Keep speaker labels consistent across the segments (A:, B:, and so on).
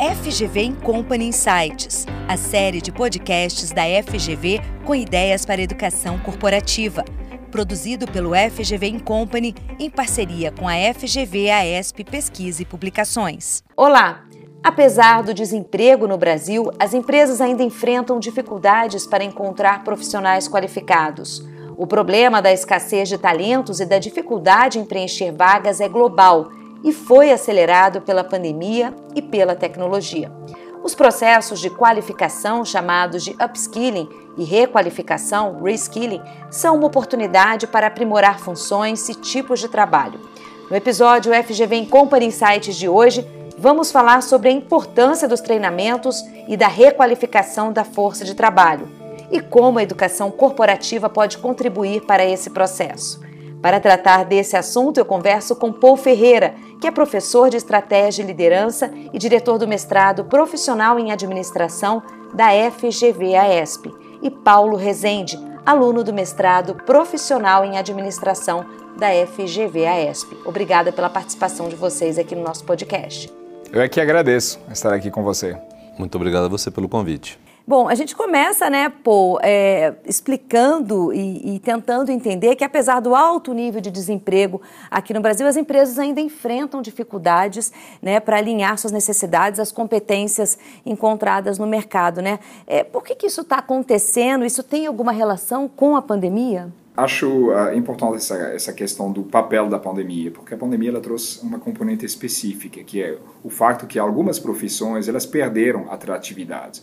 A: FGV Company Insights, a série de podcasts da FGV com ideias para educação corporativa. Produzido pelo FGV Company em parceria com a FGV AESP Pesquisa e Publicações.
B: Olá! Apesar do desemprego no Brasil, as empresas ainda enfrentam dificuldades para encontrar profissionais qualificados. O problema da escassez de talentos e da dificuldade em preencher vagas é global e foi acelerado pela pandemia e pela tecnologia. Os processos de qualificação, chamados de upskilling e requalificação, reskilling, são uma oportunidade para aprimorar funções e tipos de trabalho. No episódio FGV em Company Insights de hoje, vamos falar sobre a importância dos treinamentos e da requalificação da força de trabalho e como a educação corporativa pode contribuir para esse processo. Para tratar desse assunto, eu converso com Paul Ferreira, que é professor de Estratégia e Liderança e diretor do mestrado profissional em Administração da FGV-AESP, e Paulo Rezende, aluno do mestrado profissional em Administração da FGV-AESP. Obrigada pela participação de vocês aqui no nosso podcast.
C: Eu é que agradeço estar aqui com você.
D: Muito obrigado a você pelo convite.
B: Bom, a gente começa, né, Paul, é, explicando e, e, tentando entender que, apesar do alto nível de desemprego aqui no Brasil, as empresas ainda enfrentam dificuldades né, para alinhar suas necessidades às competências encontradas no mercado. Né? É, por que, que isso está acontecendo? Isso tem alguma relação com a pandemia?
C: Acho uh, importante essa, essa questão do papel da pandemia, porque a pandemia ela trouxe uma componente específica, que é o fato que algumas profissões elas perderam atratividade.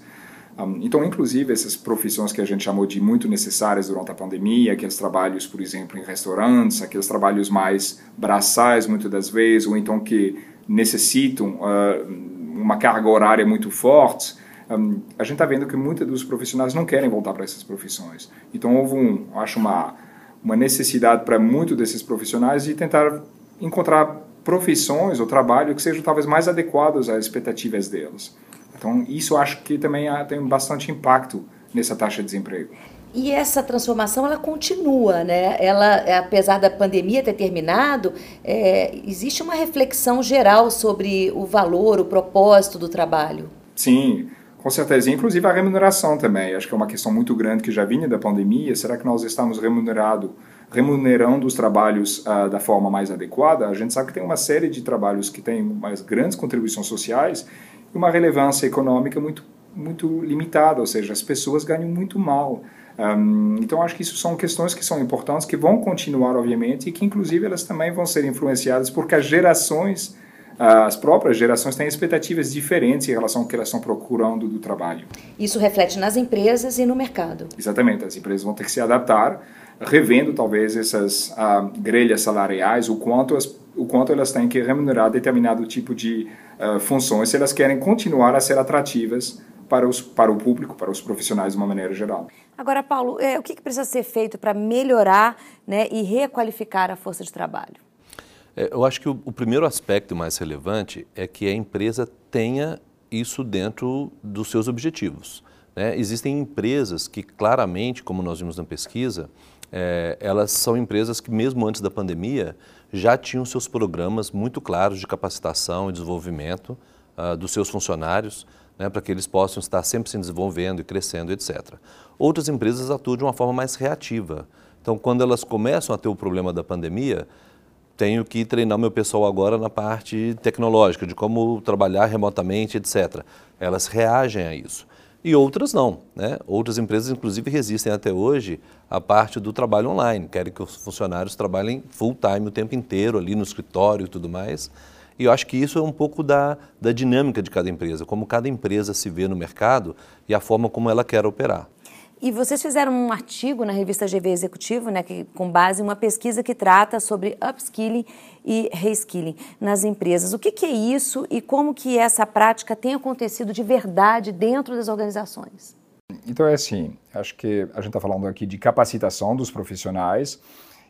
C: Então, inclusive, essas profissões que a gente chamou de muito necessárias durante a pandemia, aqueles trabalhos, por exemplo, em restaurantes, aqueles trabalhos mais braçais, muitas das vezes, ou então que necessitam uh, uma carga horária muito forte, um, a gente está vendo que muitos dos profissionais não querem voltar para essas profissões. Então, houve, um, acho, uma, uma necessidade para muitos desses profissionais de tentar encontrar profissões ou trabalho que sejam talvez mais adequados às expectativas deles. Então, isso acho que também tem bastante impacto nessa taxa de desemprego.
B: E essa transformação ela continua, né? Ela, apesar da pandemia ter terminado, é, existe uma reflexão geral sobre o valor, o propósito do trabalho.
C: Sim, com certeza. Inclusive a remuneração também. Acho que é uma questão muito grande que já vinha da pandemia. Será que nós estamos remunerado, remunerando os trabalhos uh, da forma mais adequada? A gente sabe que tem uma série de trabalhos que têm mais grandes contribuições sociais uma relevância econômica muito, muito limitada, ou seja, as pessoas ganham muito mal. Um, então, acho que isso são questões que são importantes, que vão continuar, obviamente, e que, inclusive, elas também vão ser influenciadas porque as gerações, as próprias gerações, têm expectativas diferentes em relação ao que elas estão procurando do trabalho.
B: Isso reflete nas empresas e no mercado.
C: Exatamente, as empresas vão ter que se adaptar, revendo, talvez, essas uh, grelhas salariais, o quanto, as, o quanto elas têm que remunerar determinado tipo de uh, funções se elas querem continuar a ser atrativas para, os, para o público, para os profissionais de uma maneira geral.
B: Agora, Paulo, é, o que, que precisa ser feito para melhorar né, e requalificar a força de trabalho?
D: É, eu acho que o, o primeiro aspecto mais relevante é que a empresa tenha isso dentro dos seus objetivos. Né? Existem empresas que claramente, como nós vimos na pesquisa, é, elas são empresas que mesmo antes da pandemia já tinham seus programas muito claros de capacitação e desenvolvimento uh, dos seus funcionários, né, para que eles possam estar sempre se desenvolvendo e crescendo, etc. Outras empresas atuam de uma forma mais reativa. Então, quando elas começam a ter o problema da pandemia, tenho que treinar meu pessoal agora na parte tecnológica, de como trabalhar remotamente, etc. Elas reagem a isso e outras não. Né? Outras empresas, inclusive, resistem até hoje à parte do trabalho online, querem que os funcionários trabalhem full time o tempo inteiro ali no escritório e tudo mais. E eu acho que isso é um pouco da, da dinâmica de cada empresa, como cada empresa se vê no mercado e a forma como ela quer operar.
B: E vocês fizeram um artigo na revista GV Executivo, né, que, com base em uma pesquisa que trata sobre upskilling e reskilling nas empresas. O que, que, é isso e como que essa prática tem acontecido de verdade dentro das organizações?
C: Então é assim, acho que a gente está falando aqui de capacitação dos profissionais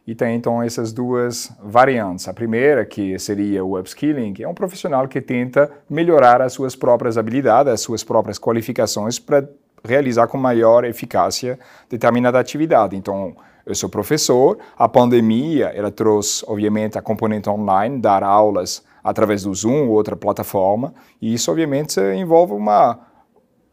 C: e tem então essas duas variantes. A primeira, que seria o upskilling, é um profissional que tenta melhorar as suas próprias habilidades, as suas próprias qualificações para realizar com maior eficácia determinada atividade. Então, eu sou professor, a pandemia, ela trouxe, obviamente, a componente online, dar aulas através do Zoom ou outra plataforma, e isso obviamente envolve uma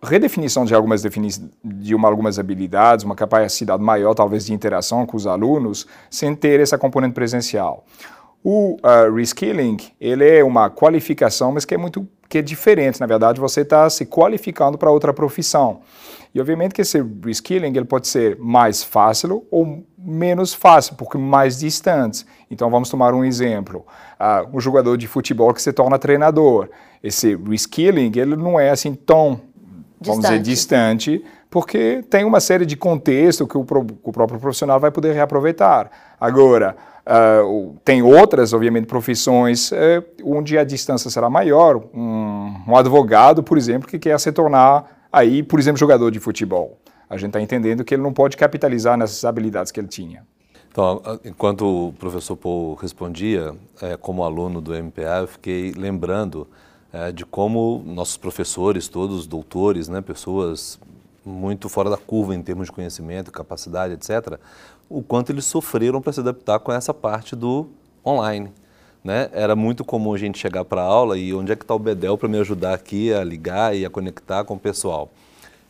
C: redefinição de algumas, de uma, algumas habilidades, uma capacidade maior talvez de interação com os alunos, sem ter essa componente presencial. O uh, reskilling, ele é uma qualificação, mas que é muito que é diferente. Na verdade, você está se qualificando para outra profissão. E obviamente que esse reskilling ele pode ser mais fácil ou menos fácil, porque mais distante. Então vamos tomar um exemplo. Uh, um jogador de futebol que se torna treinador. Esse reskilling ele não é assim tão, vamos dizer, distante, porque tem uma série de contextos que o, o próprio profissional vai poder reaproveitar. Agora, Uh, tem outras, obviamente, profissões uh, onde a distância será maior. Um, um, advogado, por exemplo, que quer se tornar, aí, por exemplo, jogador de futebol. A gente está entendendo que ele não pode capitalizar nessas habilidades que ele tinha.
D: Então, enquanto o professor Paul respondia, é, como aluno do MPA, eu fiquei lembrando é, de como nossos professores, todos doutores, né, pessoas muito fora da curva em termos de conhecimento, capacidade, etc., o quanto eles sofreram para se adaptar com essa parte do online. Né? Era muito comum a gente chegar para a aula e onde é que está o Bedel para me ajudar aqui a ligar e a conectar com o pessoal.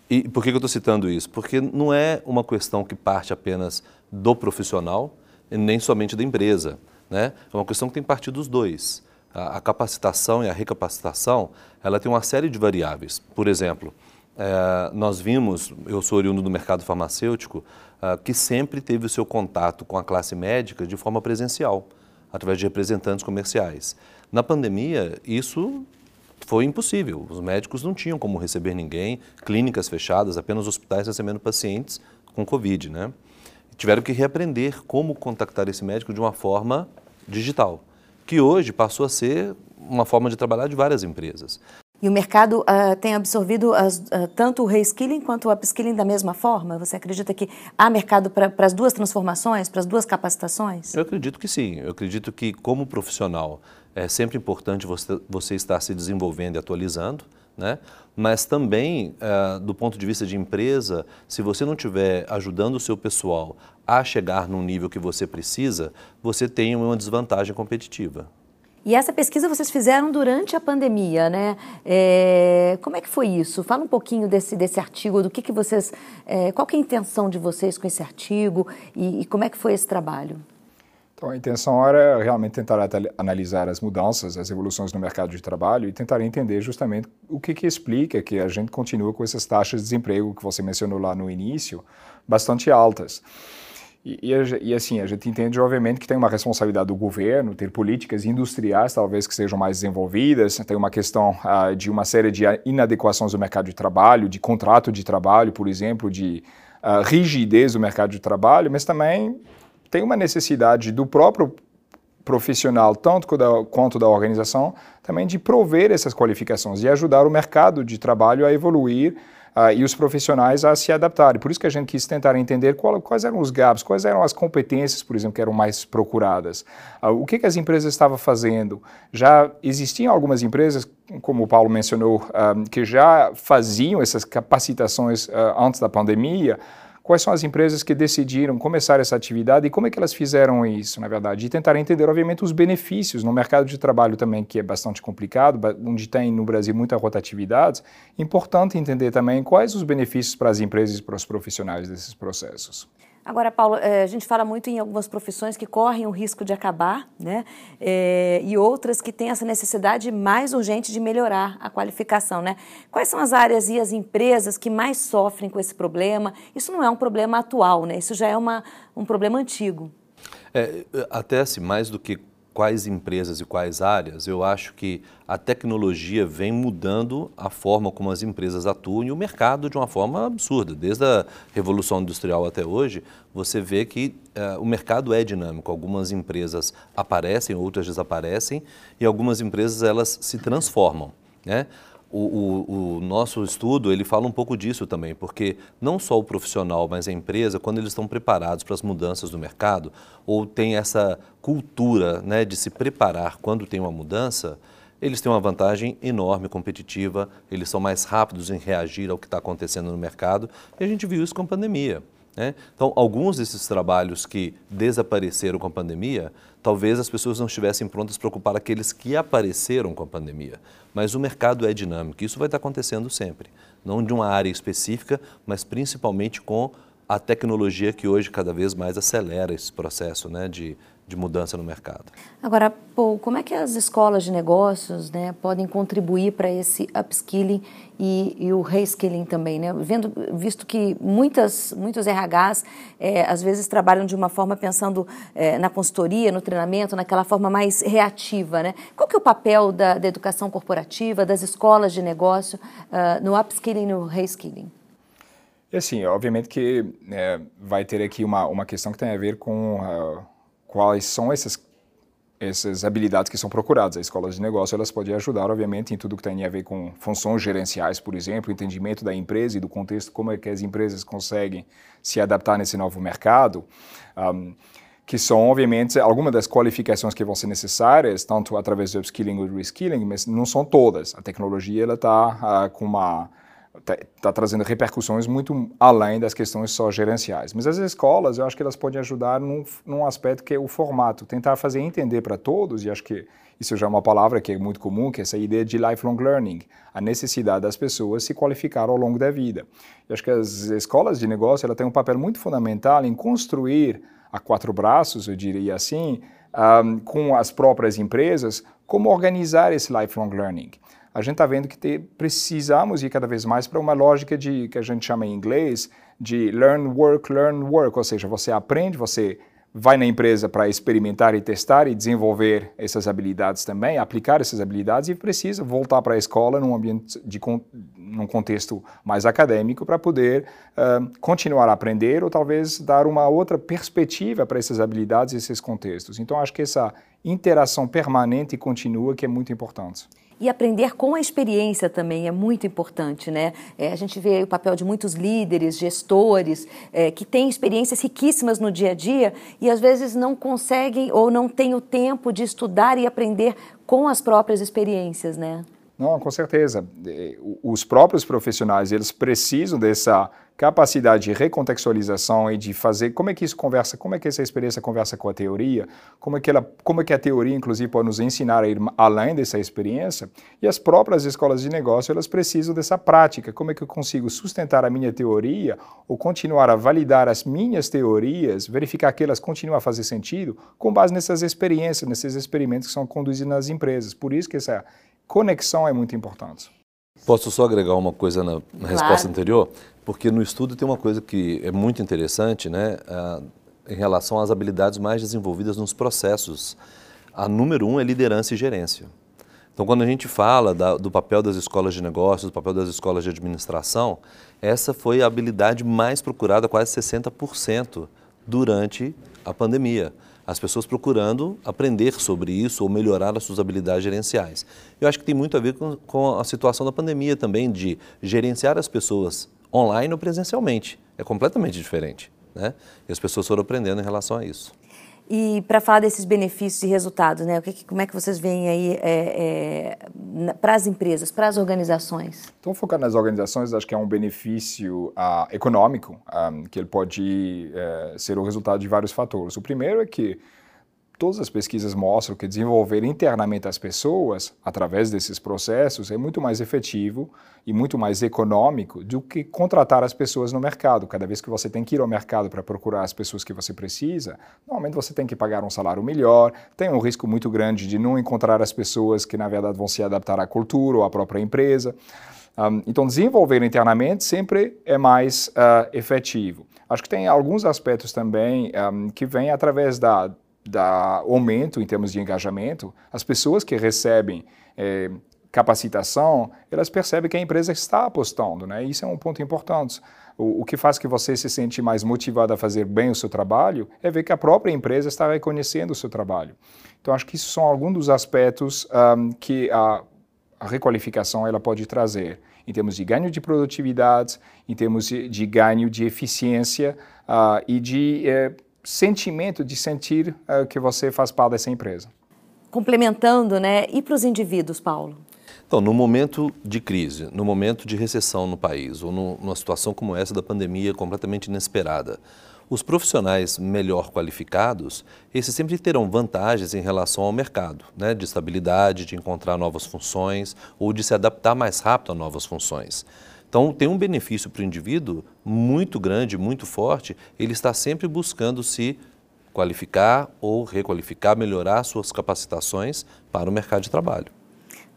D: E por que, que eu estou citando isso? Porque não é uma questão que parte apenas do profissional e nem somente da empresa. Né? É uma questão que tem partido dos dois. A, a capacitação e a recapacitação, ela tem uma série de variáveis. Por exemplo, é, nós vimos, eu sou oriundo do mercado farmacêutico, uh, que sempre teve o seu contato com a classe médica de forma presencial, através de representantes comerciais. Na pandemia, isso foi impossível. Os médicos não tinham como receber ninguém, clínicas fechadas, apenas hospitais recebendo pacientes com Covid, né? tiveram que reaprender como contactar esse médico de uma forma digital, que hoje passou a ser uma forma de trabalhar de várias empresas.
B: E o mercado uh, tem absorvido as, uh, tanto o reskilling quanto o upskilling da mesma forma? Você acredita que há mercado para as duas transformações, para as duas capacitações?
D: Eu acredito que sim. Eu acredito que, como profissional, é sempre importante você, você estar se desenvolvendo e atualizando, né? mas também, uh, do ponto de vista de empresa, se você não estiver ajudando o seu pessoal a chegar num nível que você precisa, você tem uma desvantagem competitiva.
B: E essa pesquisa vocês fizeram durante a pandemia, né? É, como é que foi isso? Fala um pouquinho desse, desse artigo, do que, que vocês. É, qual que é a intenção de vocês com esse artigo e, e como é que foi esse trabalho?
C: Então, a intenção era realmente tentar analisar as mudanças, as evoluções no mercado de trabalho e tentar entender justamente o que, que explica que a gente continua com essas taxas de desemprego que você mencionou lá no início, bastante altas. E, e, e, assim, a gente entende, obviamente, que tem uma responsabilidade do governo, ter políticas industriais, talvez, que sejam mais desenvolvidas, tem uma questão uh, de uma série de inadequações do mercado de trabalho, de contrato de trabalho, por exemplo, de uh, rigidez do mercado de trabalho, mas também tem uma necessidade do próprio profissional, tanto da, quanto da organização, também de prover essas qualificações e ajudar o mercado de trabalho a evoluir uh, e os profissionais a se adaptarem. Por isso que a gente quis tentar entender qual, quais eram os gaps, quais eram as competências, por exemplo, que eram mais procuradas. Uh, o que, que as empresas estavam fazendo? Já existiam algumas empresas, como o Paulo mencionou, uh, que já faziam essas capacitações antes da pandemia, quais são as empresas que decidiram começar essa atividade e como é que elas fizeram isso, na verdade, e tentar entender, obviamente, os benefícios no mercado de trabalho também, que é bastante complicado, onde tem no Brasil muita rotatividade, importante entender também quais os benefícios para as empresas e para os profissionais desses processos.
B: Agora, Paulo, eh, a gente fala muito em algumas profissões que correm o risco de acabar, né? É, e outras que têm essa necessidade mais urgente de melhorar a qualificação, né? Quais são as áreas e as empresas que mais sofrem com esse problema? Isso não é um problema atual, né? Isso já é uma, um problema antigo.
D: É, até assim, mais do que quais empresas e quais áreas, eu acho que a tecnologia vem mudando a forma como as empresas atuam e o mercado de uma forma absurda. Desde a Revolução Industrial até hoje, você vê que uh, o mercado é dinâmico. Algumas empresas aparecem, outras desaparecem e algumas empresas elas se transformam. Né? O, o, o, nosso estudo ele fala um pouco disso também, porque não só o profissional, mas a empresa, quando eles estão preparados para as mudanças do mercado, ou tem essa cultura né, de se preparar quando tem uma mudança, eles têm uma vantagem enorme competitiva, eles são mais rápidos em reagir ao que está acontecendo no mercado, e a gente viu isso com a pandemia. Né? Então, alguns desses trabalhos que desapareceram com a pandemia talvez as pessoas não estivessem prontas para ocupar aqueles que apareceram com a pandemia. Mas o mercado é dinâmico, isso vai estar acontecendo sempre. Não de uma área específica, mas principalmente com a tecnologia que hoje cada vez mais acelera esse processo né, de, de mudança no mercado.
B: Agora, Paul, como é que as escolas de negócios né, podem contribuir para esse upskilling e, e, o reskilling também? Né? Vendo, visto que muitas, muitos RHs é, às vezes trabalham de uma forma pensando é, na consultoria, no treinamento, naquela forma mais reativa. Né? Qual que é o papel da, da educação corporativa, das escolas de negócio uh, no upskilling e no reskilling?
C: E assim, obviamente que é, vai ter aqui uma, uma questão que tem a ver com uh, quais são essas, essas habilidades que são procuradas. As escolas de negócio elas podem ajudar, obviamente, em tudo que tem a ver com funções gerenciais, por exemplo, entendimento da empresa e do contexto, como é que as empresas conseguem se adaptar nesse novo mercado. Um, que são, obviamente, algumas das qualificações que vão ser necessárias, tanto através do upskilling ou reskilling, mas não são todas. A tecnologia está uh, com uma está tá trazendo repercussões muito além das questões só gerenciais. Mas as escolas, eu acho que elas podem ajudar num, num aspecto que é o formato, tentar fazer entender para todos, e acho que isso já é uma palavra que é muito comum, que é essa ideia de lifelong learning, a necessidade das pessoas se qualificar ao longo da vida. Eu acho que as escolas de negócio ela têm um papel muito fundamental em construir a quatro braços, eu diria assim, um, com as próprias empresas, como organizar esse lifelong learning a gente está vendo que te, precisamos ir cada vez mais para uma lógica de que a gente chama em inglês de learn, work, learn, work, ou seja, você aprende, você vai na empresa para experimentar e testar e desenvolver essas habilidades também, aplicar essas habilidades e precisa voltar para a escola num ambiente de num contexto mais acadêmico para poder uh, continuar a aprender ou talvez dar uma outra perspectiva para essas habilidades e esses contextos. Então acho que essa interação permanente e contínua que é muito importante.
B: E aprender com a experiência também é muito importante, né? É, a gente vê o papel de muitos líderes, gestores, é, que têm experiências riquíssimas no dia a dia e às vezes não conseguem ou não têm o tempo de estudar e aprender com as próprias experiências, né?
C: Não, com certeza. É, os próprios profissionais, eles precisam dessa capacidade de recontextualização e de fazer como é que isso conversa, como é que essa experiência conversa com a teoria, como é que ela, como é que a teoria inclusive pode nos ensinar a ir além dessa experiência. E as próprias escolas de negócio, elas precisam dessa prática, como é que eu consigo sustentar a minha teoria ou continuar a validar as minhas teorias, verificar que elas continuam a fazer sentido com base nessas experiências, nesses experimentos que são conduzidos nas empresas. Por isso que essa conexão é muito importante.
D: Posso só agregar uma coisa na, na claro. resposta anterior? Porque no estudo tem uma coisa que é muito interessante, né, em relação às habilidades mais desenvolvidas nos processos. A número um é liderança e gerência. Então, quando a gente fala da, do papel das escolas de negócios, do papel das escolas de administração, essa foi a habilidade mais procurada, quase 60%, durante a pandemia as pessoas procurando aprender sobre isso ou melhorar as suas habilidades gerenciais. Eu acho que tem muito a ver com, com a situação da pandemia também, de gerenciar as pessoas online ou presencialmente. É completamente diferente. Né? E as pessoas foram aprendendo em relação a isso.
B: E para falar desses benefícios e resultados, né? O que, como é que vocês veem aí é, é, para as empresas, para as organizações?
C: Então, focar nas organizações, acho que é um benefício uh, econômico, um, ah, que ele pode uh, ser o resultado de vários fatores. O primeiro é que todas as pesquisas mostram que desenvolver internamente as pessoas, através desses processos, é muito mais efetivo e muito mais econômico do que contratar as pessoas no mercado. Cada vez que você tem que ir ao mercado para procurar as pessoas que você precisa, normalmente você tem que pagar um salário melhor, tem um risco muito grande de não encontrar as pessoas que, na verdade, vão se adaptar à cultura ou à própria empresa. Um, então, desenvolver internamente sempre é mais uh, efetivo. Acho que tem alguns aspectos também um, que vêm através da da aumento em termos de engajamento, as pessoas que recebem é, capacitação, elas percebem que a empresa está apostando, né? Isso é um ponto importante. O, o, que faz que você se sente mais motivado a fazer bem o seu trabalho é ver que a própria empresa está reconhecendo o seu trabalho. Então, acho que isso são alguns dos aspectos um, que a, a, requalificação ela pode trazer, em termos de ganho de produtividade, em termos de, de ganho de eficiência uh, e de uh, sentimento de sentir uh, que você faz parte dessa empresa.
B: Complementando, né? E para os indivíduos, Paulo?
D: Então, no momento de crise, no momento de recessão no país, ou no, numa situação como essa da pandemia completamente inesperada, Os profissionais melhor qualificados, esses sempre terão vantagens em relação ao mercado, né? de estabilidade, de encontrar novas funções ou de se adaptar mais rápido a novas funções. Então, tem um benefício para o indivíduo muito grande, muito forte, ele está sempre buscando se qualificar ou requalificar, melhorar suas capacitações para o mercado de trabalho.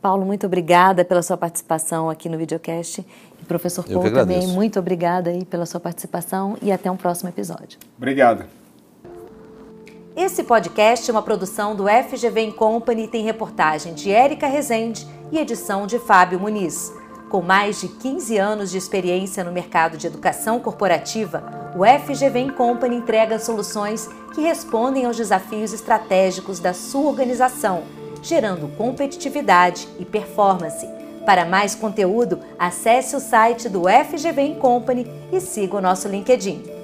B: Paulo, muito obrigada pela sua participação aqui no videocast. E professor Paulo também, muito obrigada aí pela sua participação e até um próximo episódio.
C: Obrigado.
B: Esse podcast é uma produção do FGV Company e tem reportagem de Érica Rezende e edição de Fábio Muniz. Com mais de 15 anos de experiência no mercado de educação corporativa, o FGV Company entrega soluções que respondem aos desafios estratégicos da sua organização gerando competitividade e performance. Para mais conteúdo, acesse o site do FGV Company e siga o nosso LinkedIn.